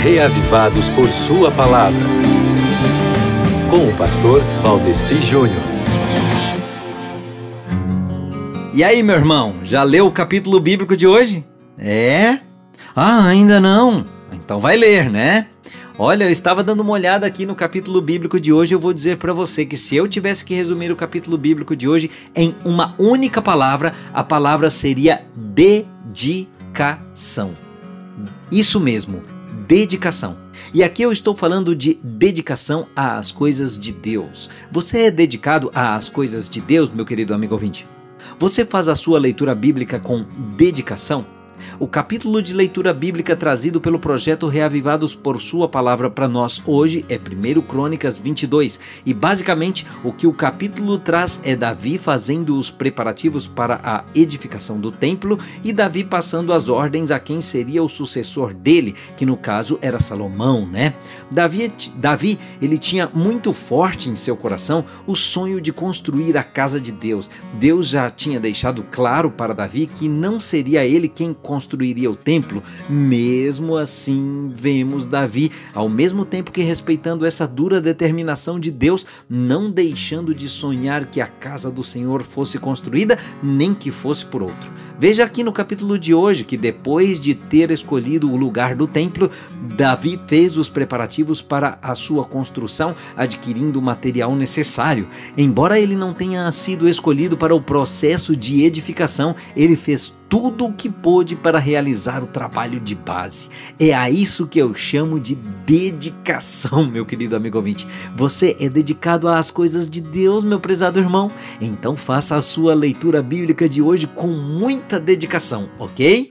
reavivados por Sua palavra. Com o pastor Valdeci Júnior. E aí, meu irmão, já leu o capítulo bíblico de hoje? É? Ah, ainda não? Então vai ler, né? Olha, eu estava dando uma olhada aqui no capítulo bíblico de hoje. Eu vou dizer para você que se eu tivesse que resumir o capítulo bíblico de hoje em uma única palavra, a palavra seria dedicação. Isso mesmo, dedicação. E aqui eu estou falando de dedicação às coisas de Deus. Você é dedicado às coisas de Deus, meu querido amigo ouvinte? Você faz a sua leitura bíblica com dedicação? O capítulo de leitura bíblica trazido pelo projeto Reavivados por Sua Palavra para nós hoje é 1 Crônicas 22 e basicamente o que o capítulo traz é Davi fazendo os preparativos para a edificação do templo e Davi passando as ordens a quem seria o sucessor dele, que no caso era Salomão, né? Davi, Davi ele tinha muito forte em seu coração o sonho de construir a casa de Deus. Deus já tinha deixado claro para Davi que não seria ele quem construiria o templo, mesmo assim vemos Davi, ao mesmo tempo que respeitando essa dura determinação de Deus, não deixando de sonhar que a casa do Senhor fosse construída, nem que fosse por outro. Veja aqui no capítulo de hoje que depois de ter escolhido o lugar do templo, Davi fez os preparativos para a sua construção, adquirindo o material necessário. Embora ele não tenha sido escolhido para o processo de edificação, ele fez tudo o que pôde para realizar o trabalho de base. É a isso que eu chamo de dedicação, meu querido amigo ouvinte. Você é dedicado às coisas de Deus, meu prezado irmão? Então faça a sua leitura bíblica de hoje com muita dedicação, ok?